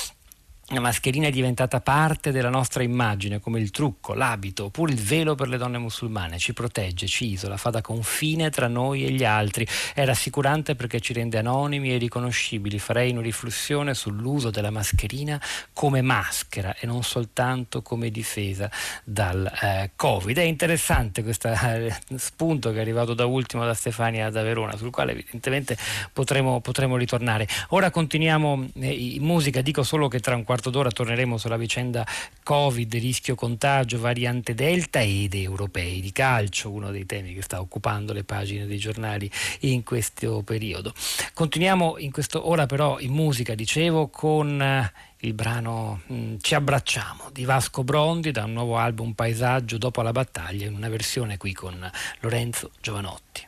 la mascherina è diventata parte della nostra immagine, come il trucco, l'abito, oppure il velo per le donne musulmane. Ci protegge, ci isola, fa da confine tra noi e gli altri. È rassicurante perché ci rende anonimi e riconoscibili. Farei una riflessione sull'uso della mascherina come maschera e non soltanto come difesa dal eh, Covid. È interessante questo eh, spunto che è arrivato da ultimo da Stefania da Verona, sul quale evidentemente potremo, potremo ritornare. Ora continuiamo eh, in musica, dico solo che tra un quarto quarto d'ora torneremo sulla vicenda Covid, rischio contagio, variante Delta ed europei di calcio, uno dei temi che sta occupando le pagine dei giornali in questo periodo. Continuiamo in questo ora però in musica, dicevo, con eh, il brano mm, Ci abbracciamo di Vasco Brondi da un nuovo album Paesaggio dopo la battaglia in una versione qui con Lorenzo Giovanotti.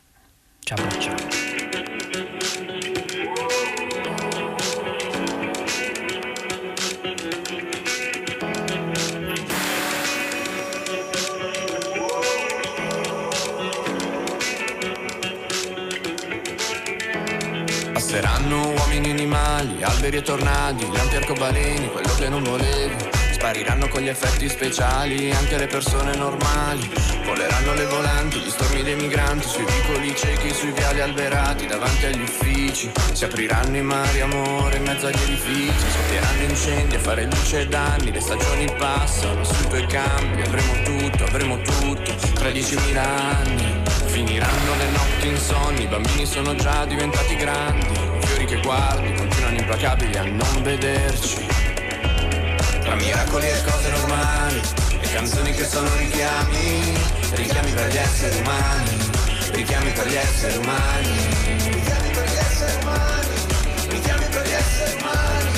Ci abbracciamo. Animali, alberi e tornadi, lampi arcobaleni, quello che non volevi. Spariranno con gli effetti speciali anche le persone normali. Voleranno le volanti, gli stormi dei migranti, sui vicoli ciechi, sui viali alberati, davanti agli uffici. Si apriranno i mari, amore, in mezzo agli edifici. Scoppieranno incendi a fare luce e danni, le stagioni passano sui tuoi campi. Avremo tutto, avremo tutto, tra diecimila anni. Finiranno le notti insonni, i bambini sono già diventati grandi. Che guardi, continuano implacabili a non vederci. Tra miracoli e cose normali E canzoni che sono richiami Richiami per gli esseri umani Richiami per gli esseri umani Richiami per gli esseri umani Richiami per gli esseri umani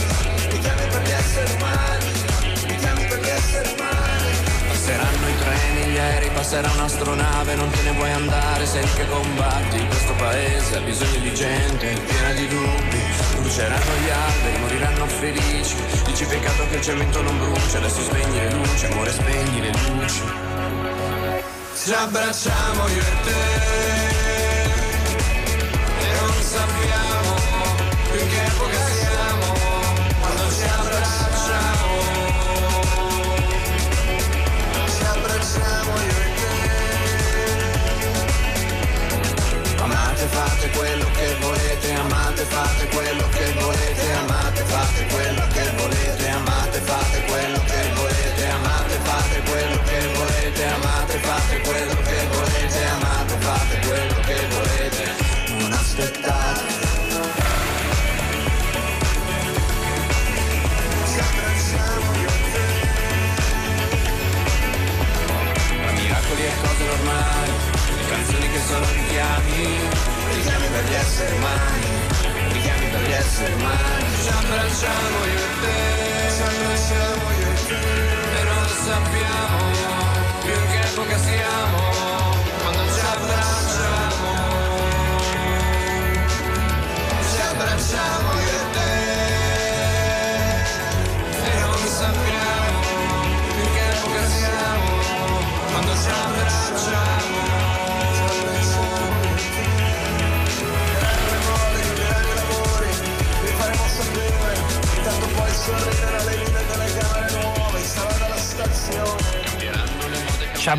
Passeranno i treni, gli aerei, passerà un'astronave Non te ne vuoi andare, sei che combatti. Questo paese ha bisogno di gente piena di dubbi. Bruceranno gli alberi, moriranno felici. Dici peccato che il cemento non brucia Adesso spegni le luci, amore spegni le luci. Ci abbracciamo io e te. E non sappiamo fate quello che volete Amate, fate quello che volete Amate, fate quello che volete Amate, fate quello che volete Amate, fate quello che volete Amate, fate quello che volete Amate, fate quello che volete. Non aspettate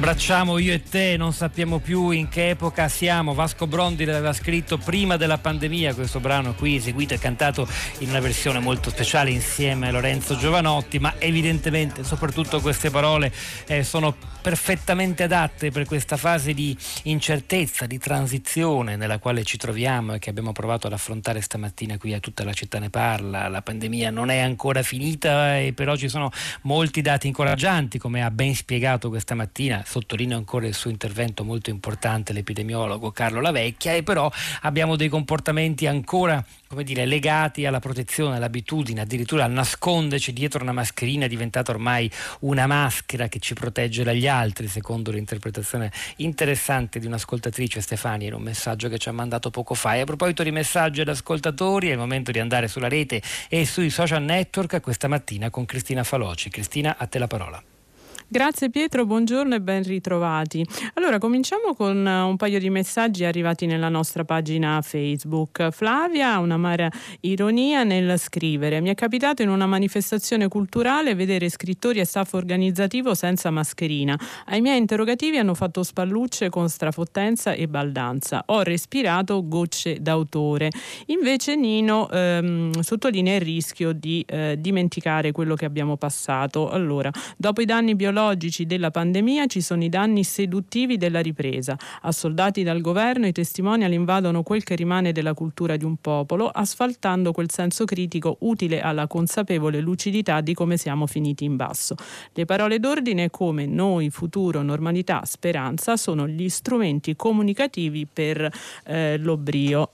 abbracciamo io e te, non sappiamo più in che epoca siamo. Vasco Brondi l'aveva scritto prima della pandemia, questo brano qui eseguito e cantato in una versione molto speciale insieme a Lorenzo Giovanotti, ma evidentemente soprattutto queste parole eh, sono perfettamente adatte per questa fase di incertezza, di transizione nella quale ci troviamo e che abbiamo provato ad affrontare stamattina qui a tutta la città ne parla. La pandemia non è ancora finita e però ci sono molti dati incoraggianti, come ha ben spiegato questa mattina sottolineo ancora il suo intervento molto importante l'epidemiologo Carlo Lavecchia e però abbiamo dei comportamenti ancora come dire, legati alla protezione, all'abitudine, addirittura al nasconderci dietro una mascherina diventata ormai una maschera che ci protegge dagli altri, secondo l'interpretazione interessante di un'ascoltatrice Stefania in un messaggio che ci ha mandato poco fa. E a proposito di messaggi ad ascoltatori, è il momento di andare sulla rete e sui social network questa mattina con Cristina Faloci. Cristina, a te la parola. Grazie Pietro, buongiorno e ben ritrovati. Allora, cominciamo con uh, un paio di messaggi arrivati nella nostra pagina Facebook. Flavia ha un'amara ironia nel scrivere. Mi è capitato in una manifestazione culturale vedere scrittori e staff organizzativo senza mascherina. Ai miei interrogativi hanno fatto spallucce con strafottenza e baldanza. Ho respirato gocce d'autore. Invece Nino ehm, sottolinea il rischio di eh, dimenticare quello che abbiamo passato. Allora, dopo i danni biologici epidemiologici della pandemia ci sono i danni seduttivi della ripresa. Assoldati dal governo, i testimonial invadono quel che rimane della cultura di un popolo, asfaltando quel senso critico utile alla consapevole lucidità di come siamo finiti in basso. Le parole d'ordine come noi, futuro, normalità, speranza sono gli strumenti comunicativi per eh, l'oblio.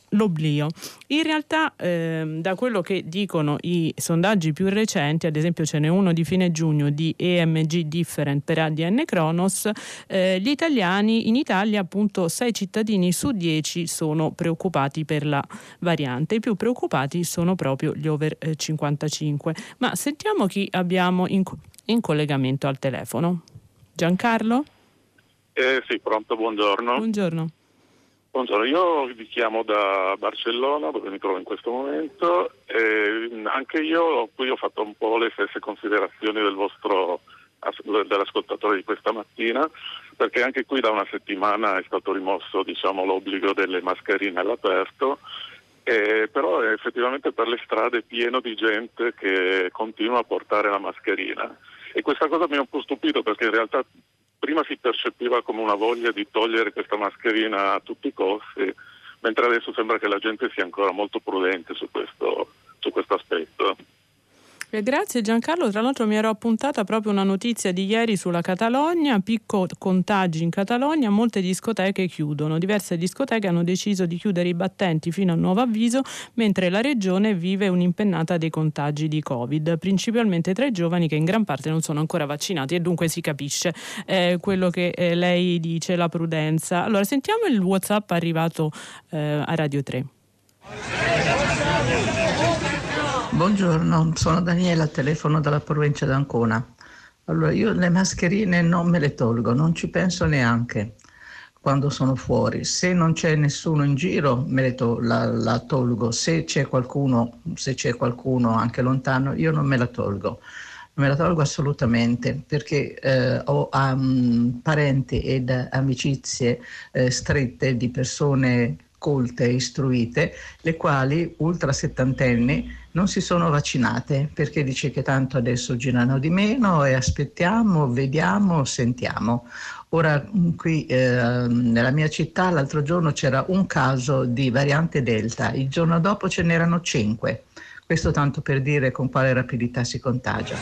In realtà, eh, da quello che dicono i sondaggi più recenti, ad esempio ce n'è uno di fine giugno di EMG Different per ADN Kronos, eh, gli italiani in Italia appunto 6 cittadini su 10 sono preoccupati per la variante. I più preoccupati sono proprio gli over 55. Ma sentiamo chi abbiamo in, in collegamento al telefono. Giancarlo? Eh, sì, pronto, buongiorno. Buongiorno. Buongiorno, io vi chiamo da Barcellona dove mi trovo in questo momento e anche io qui ho fatto un po' le stesse considerazioni del vostro dell'ascoltatore di questa mattina perché anche qui da una settimana è stato rimosso diciamo, l'obbligo delle mascherine all'aperto eh, però effettivamente per le strade è pieno di gente che continua a portare la mascherina e questa cosa mi ha un po' stupito perché in realtà prima si percepiva come una voglia di togliere questa mascherina a tutti i costi, mentre adesso sembra che la gente sia ancora molto prudente su questo, su questo aspetto. Eh, grazie Giancarlo, tra l'altro mi ero appuntata proprio una notizia di ieri sulla Catalogna, picco contagi in Catalogna, molte discoteche chiudono, diverse discoteche hanno deciso di chiudere i battenti fino a nuovo avviso, mentre la regione vive un'impennata dei contagi di Covid, principalmente tra i giovani che in gran parte non sono ancora vaccinati e dunque si capisce eh, quello che eh, lei dice, la prudenza. Allora sentiamo il Whatsapp arrivato eh, a Radio 3. Buongiorno, sono Daniela, telefono dalla provincia d'Ancona. Allora, io le mascherine non me le tolgo, non ci penso neanche quando sono fuori. Se non c'è nessuno in giro, me to- la, la, tolgo. Se c'è qualcuno, se c'è qualcuno anche lontano, io non me la tolgo. Non me la tolgo assolutamente perché eh, ho um, parenti ed amicizie eh, strette di persone colte istruite, le quali ultra settantenni non si sono vaccinate perché dice che tanto adesso girano di meno e aspettiamo, vediamo, sentiamo. Ora qui eh, nella mia città l'altro giorno c'era un caso di variante Delta, il giorno dopo ce n'erano cinque. Questo tanto per dire con quale rapidità si contagia.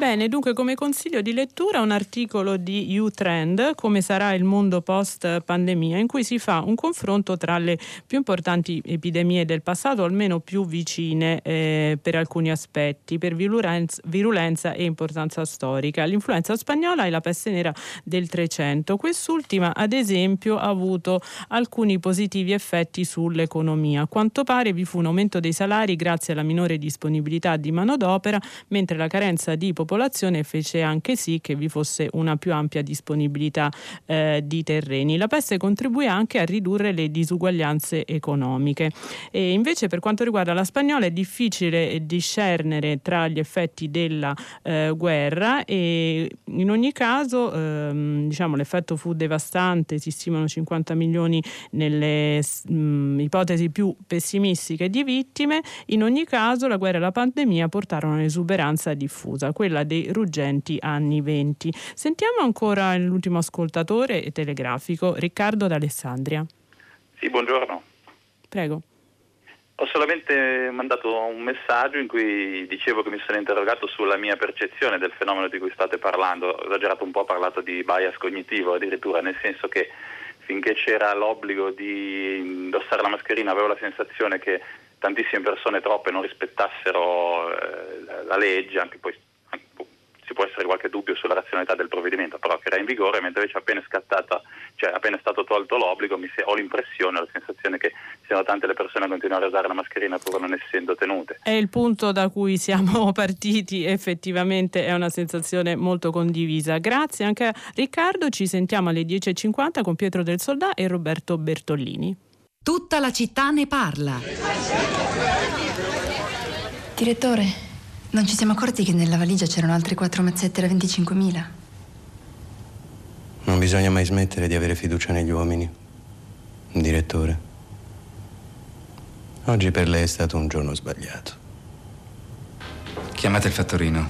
Bene, dunque come consiglio di lettura un articolo di U-Trend, come sarà il mondo post pandemia, in cui si fa un confronto tra le più importanti epidemie del passato, almeno più vicine eh, per alcuni aspetti, per virulenza, virulenza, e importanza storica. L'influenza spagnola e la peste nera del 300. Quest'ultima, ad esempio, ha avuto alcuni positivi effetti sull'economia. A quanto pare vi fu un aumento dei salari grazie alla minore disponibilità di manodopera, mentre la carenza di popolazione popolazione fece anche sì che vi fosse una più ampia disponibilità eh, di terreni. La peste contribuì anche a ridurre le disuguaglianze economiche. E invece per quanto riguarda la spagnola è difficile discernere tra gli effetti della eh, guerra e in ogni caso ehm, diciamo, l'effetto fu devastante, si stimano 50 milioni nelle mh, ipotesi più pessimistiche di vittime, in ogni caso la guerra e la pandemia portarono all'esuberanza diffusa, quella quella dei ruggenti anni venti. Sentiamo ancora l'ultimo ascoltatore telegrafico, Riccardo d'Alessandria. Sì, buongiorno. Prego. Ho solamente mandato un messaggio in cui dicevo che mi sono interrogato sulla mia percezione del fenomeno di cui state parlando. Ho esagerato un po', ho parlato di bias cognitivo addirittura, nel senso che finché c'era l'obbligo di indossare la mascherina avevo la sensazione che tantissime persone, troppe, non rispettassero eh, la legge, anche poi ci può essere qualche dubbio sulla razionalità del provvedimento, però che era in vigore, mentre invece appena, scattata, cioè appena è stato tolto l'obbligo mi se, ho l'impressione, ho la sensazione che siano tante le persone a continuare a usare la mascherina pur non essendo tenute. È il punto da cui siamo partiti, effettivamente è una sensazione molto condivisa. Grazie anche a Riccardo, ci sentiamo alle 10.50 con Pietro del Soldà e Roberto Bertollini. Tutta la città ne parla. Direttore, non ci siamo accorti che nella valigia c'erano altre quattro mazzette da 25.000. Non bisogna mai smettere di avere fiducia negli uomini, direttore. Oggi per lei è stato un giorno sbagliato. Chiamate il fattorino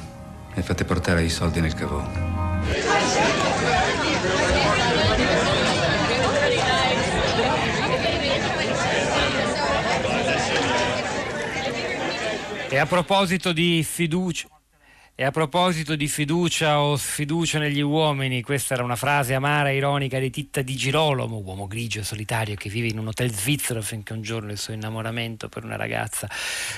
e fate portare i soldi nel cavò. E a proposito di fiducia, e a proposito di fiducia o sfiducia negli uomini, questa era una frase amara e ironica di Titta di Girolamo, uomo grigio solitario che vive in un hotel svizzero finché un giorno il suo innamoramento per una ragazza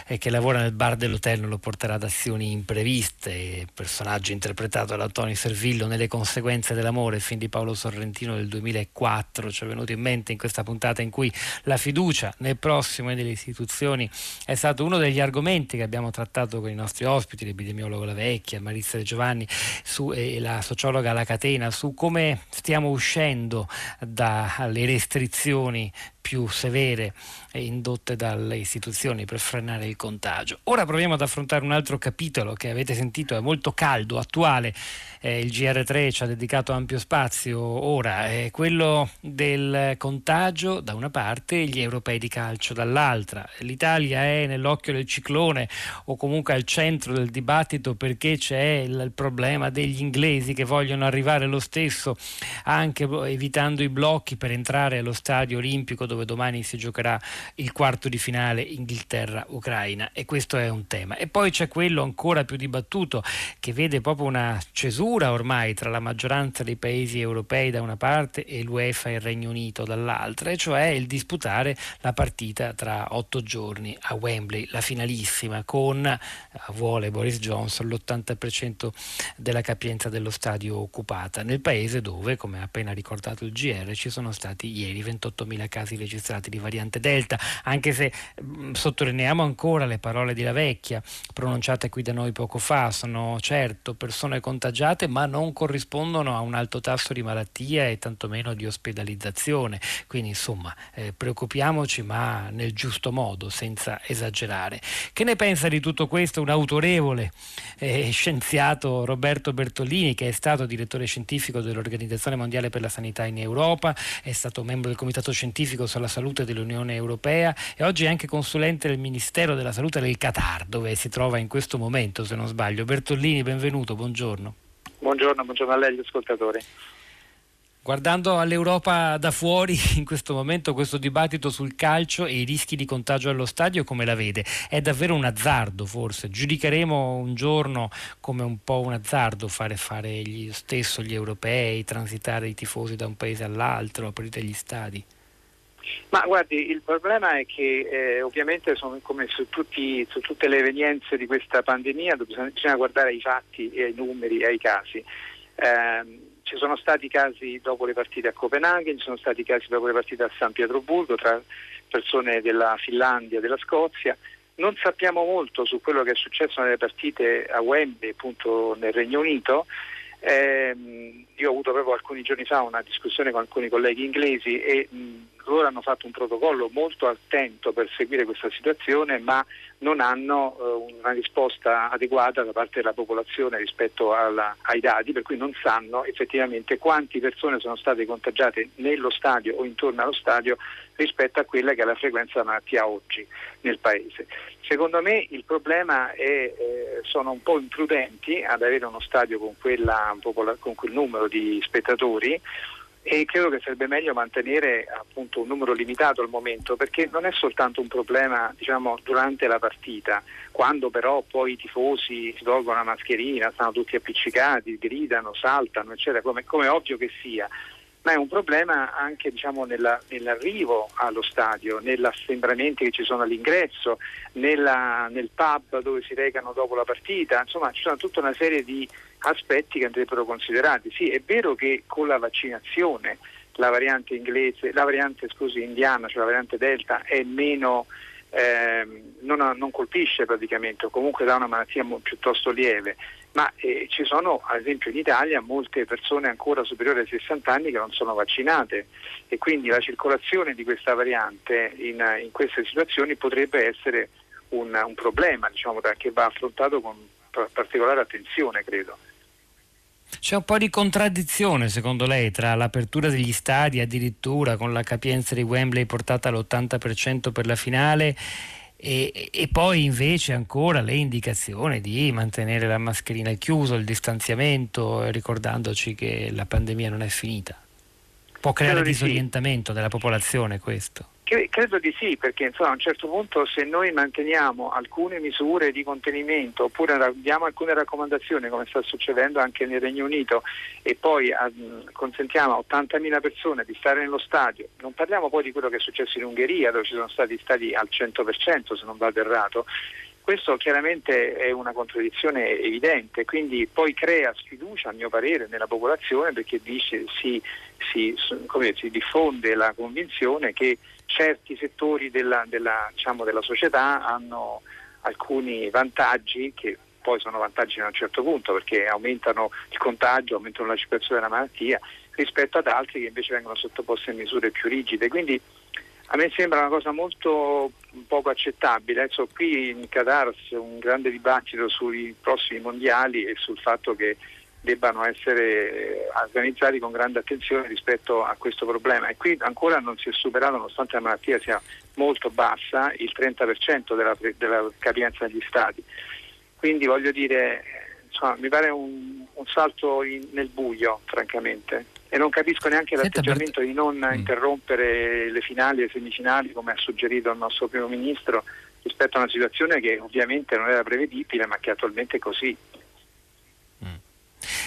e che lavora nel bar dell'hotel non lo porterà ad azioni impreviste. Personaggio interpretato da Tony Servillo nelle conseguenze dell'amore, film di Paolo Sorrentino del 2004. Ci è venuto in mente in questa puntata in cui la fiducia nel prossimo e nelle istituzioni è stato uno degli argomenti che abbiamo trattato con i nostri ospiti, l'epidemiologo Lavei Vecchia, Marizia De Giovanni su, e la sociologa alla catena su come stiamo uscendo dalle restrizioni più severe indotte dalle istituzioni per frenare il contagio. Ora proviamo ad affrontare un altro capitolo che avete sentito, è molto caldo, attuale, eh, il GR3 ci ha dedicato ampio spazio ora, è quello del contagio da una parte e gli europei di calcio dall'altra. L'Italia è nell'occhio del ciclone o comunque al centro del dibattito perché c'è il, il problema degli inglesi che vogliono arrivare lo stesso anche evitando i blocchi per entrare allo stadio olimpico dove domani si giocherà il quarto di finale Inghilterra-Ucraina e questo è un tema. E poi c'è quello ancora più dibattuto che vede proprio una cesura ormai tra la maggioranza dei paesi europei da una parte e l'UEFA e il Regno Unito dall'altra, e cioè il disputare la partita tra otto giorni a Wembley, la finalissima, con, vuole Boris Johnson, l'80% della capienza dello stadio occupata, nel paese dove, come ha appena ricordato il GR, ci sono stati ieri 28.000 casi registrati di variante Delta, anche se mh, mm, sottolineiamo ancora le parole di La Vecchia, pronunciate qui da noi poco fa, sono certo persone contagiate ma non corrispondono a un alto tasso di malattia e tantomeno di ospedalizzazione, quindi insomma eh, preoccupiamoci ma nel giusto modo, senza esagerare. Che ne pensa di tutto questo un autorevole eh, scienziato Roberto Bertolini che è stato direttore scientifico dell'Organizzazione Mondiale per la Sanità in Europa, è stato membro del Comitato Scientifico sulla Salute dell'Unione Europea e oggi è anche consulente del Ministero della Salute del Qatar, dove si trova in questo momento, se non sbaglio. Bertolini, benvenuto, buongiorno. Buongiorno, buongiorno a lei, gli ascoltatori. Guardando all'Europa da fuori, in questo momento questo dibattito sul calcio e i rischi di contagio allo stadio, come la vede? È davvero un azzardo forse? Giudicheremo un giorno come un po' un azzardo fare, fare gli, stesso gli europei, transitare i tifosi da un paese all'altro, aprire gli stadi? Ma guardi, il problema è che eh, ovviamente sono come su, tutti, su, tutte le evenienze di questa pandemia bisogna, guardare ai fatti e ai numeri e ai casi. Eh, ci sono stati casi dopo le partite a Copenaghen, ci sono stati casi dopo le partite a San Pietroburgo tra persone della Finlandia e della Scozia. Non sappiamo molto su quello che è successo nelle partite a Wembley, appunto nel Regno Unito. Eh, io ho avuto proprio alcuni giorni fa una discussione con alcuni colleghi inglesi e mh, loro hanno fatto un protocollo molto attento per seguire questa situazione, ma non hanno eh, una risposta adeguata da parte della popolazione rispetto alla, ai dati, per cui non sanno effettivamente quante persone sono state contagiate nello stadio o intorno allo stadio rispetto a quella che è la frequenza della malattia oggi nel Paese. Secondo me il problema è eh, sono un po' imprudenti ad avere uno stadio con, quella, con quel numero di spettatori e credo che sarebbe meglio mantenere appunto, un numero limitato al momento perché non è soltanto un problema diciamo, durante la partita, quando però poi i tifosi si tolgono la mascherina, stanno tutti appiccicati, gridano, saltano, eccetera, come, come ovvio che sia ma è un problema anche diciamo, nella, nell'arrivo allo stadio, negli assembramenti che ci sono all'ingresso, nella, nel pub dove si recano dopo la partita, insomma ci sono tutta una serie di aspetti che andrebbero considerati. Sì, è vero che con la vaccinazione la variante inglese, la variante scusi, indiana, cioè la variante delta, è meno eh, non, non, colpisce praticamente o comunque dà una malattia piuttosto lieve, ma eh, ci sono ad esempio in Italia molte persone ancora superiori ai 60 anni che non sono vaccinate e quindi la circolazione di questa variante in, in queste situazioni potrebbe essere un, un problema diciamo, che va affrontato con particolare attenzione, credo. C'è un po' di contraddizione secondo lei tra l'apertura degli stadi addirittura con la capienza di Wembley portata all'80% per la finale e, e, poi invece ancora le indicazioni di mantenere la mascherina al chiuso, il distanziamento, ricordandoci che la pandemia non è finita. Può creare disorientamento sì. della popolazione questo? Credo di sì, perché insomma, a un certo punto se noi manteniamo alcune misure di contenimento oppure diamo alcune raccomandazioni, come sta succedendo anche nel Regno Unito, e poi a, consentiamo a 80.000 persone di stare nello stadio, non parliamo poi di quello che è successo in Ungheria, dove ci sono stati stadi al 100% se non vado errato, questo chiaramente è una contraddizione evidente, quindi poi crea sfiducia, a mio parere, nella popolazione perché dice, si, si, dire, si diffonde la convinzione che certi settori della, della, diciamo, della società hanno alcuni vantaggi che poi sono vantaggi a un certo punto perché aumentano il contagio, aumentano la circolazione della malattia rispetto ad altri che invece vengono sottoposti a misure più rigide. Quindi a me sembra una cosa molto poco accettabile. Adesso qui in Qatar c'è un grande dibattito sui prossimi mondiali e sul fatto che debbano essere organizzati con grande attenzione rispetto a questo problema e qui ancora non si è superato, nonostante la malattia sia molto bassa, il 30% della, della capienza degli stati. Quindi voglio dire, insomma, mi pare un, un salto in, nel buio, francamente e non capisco neanche l'atteggiamento di non mm. interrompere le finali e le semifinali come ha suggerito il nostro primo ministro rispetto a una situazione che ovviamente non era prevedibile ma che attualmente è così.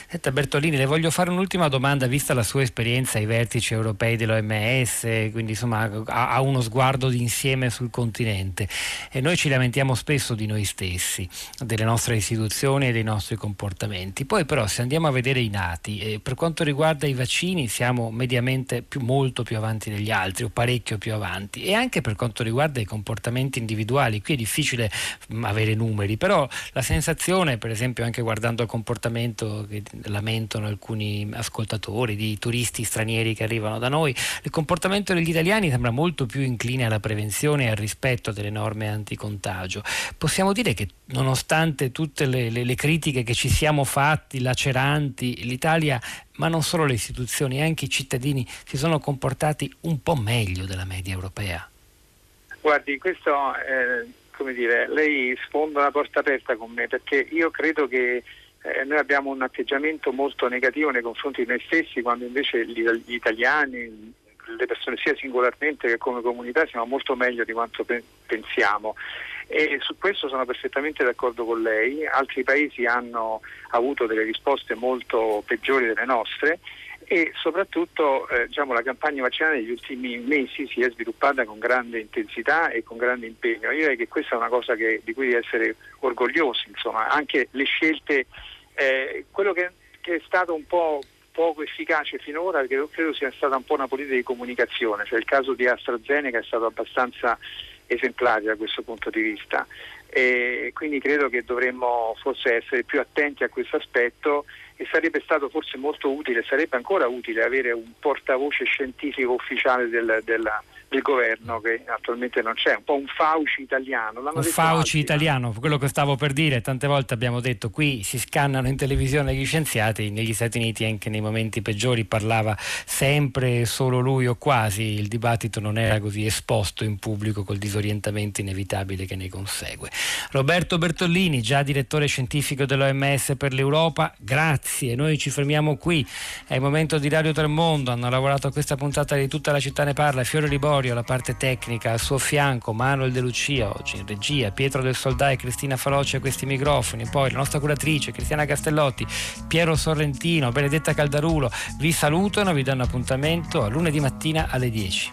Senta Bertolini, le voglio fare un'ultima domanda, vista la sua esperienza ai vertici europei dell'OMS, quindi insomma ha, uno sguardo d'insieme sul continente e noi ci lamentiamo spesso di noi stessi, delle nostre istituzioni e dei nostri comportamenti. Poi però se andiamo a vedere i nati, eh, per quanto riguarda i vaccini siamo mediamente più, molto più avanti degli altri o parecchio più avanti e anche per quanto riguarda i comportamenti individuali, qui è difficile avere numeri, però la sensazione per esempio anche guardando il comportamento che lamentano alcuni ascoltatori, di turisti stranieri che arrivano da noi, il comportamento degli italiani sembra molto più incline alla prevenzione e al rispetto delle norme anticontagio. Possiamo dire che nonostante tutte le, le, le critiche che ci siamo fatti, laceranti, l'Italia ma non solo le istituzioni, anche i cittadini si sono comportati un po' meglio della media europea. Guardi, questo eh, come dire, lei sfonda una porta aperta con me perché io credo che eh, noi abbiamo un atteggiamento molto negativo nei confronti di noi stessi, quando invece gli, gli italiani, le persone sia singolarmente che come comunità siamo molto meglio di quanto pe- pensiamo. E su questo sono perfettamente d'accordo con lei, altri paesi hanno avuto delle risposte molto peggiori delle nostre e soprattutto eh, diciamo, la campagna vaccinale negli ultimi mesi si è sviluppata con grande intensità e con grande impegno. Io direi che questa è una cosa che, di cui essere orgogliosi, insomma, anche le scelte eh, quello che, che, è stato un po' poco efficace finora credo, credo sia stata un po' una politica di comunicazione, cioè il caso di AstraZeneca è stato abbastanza esemplare da questo punto di vista e quindi credo che dovremmo forse essere più attenti a questo aspetto e sarebbe stato forse molto utile, sarebbe ancora utile avere un portavoce scientifico ufficiale del, della, del governo che attualmente non c'è, un po' un Fauci italiano. un Fauci altri, italiano, quello che stavo per dire, tante volte abbiamo detto qui si scannano in televisione gli scienziati, negli Stati Uniti anche nei momenti peggiori parlava sempre solo lui o quasi, il dibattito non era così esposto in pubblico col disorientamento inevitabile che ne consegue. Roberto Bertollini, già direttore scientifico dell'OMS per l'Europa, grazie, noi ci fermiamo qui, è il momento di Radio Tremondo, hanno lavorato a questa puntata di tutta la città ne parla, Fiore Liborio, Gregorio, la parte tecnica, al suo fianco Manuel De Lucia, oggi in regia, Pietro del Soldà e Cristina Faloci a questi microfoni, poi la nostra curatrice Cristiana Castellotti, Piero Sorrentino, Benedetta Caldarulo, vi salutano, vi danno appuntamento a lunedì mattina alle 10.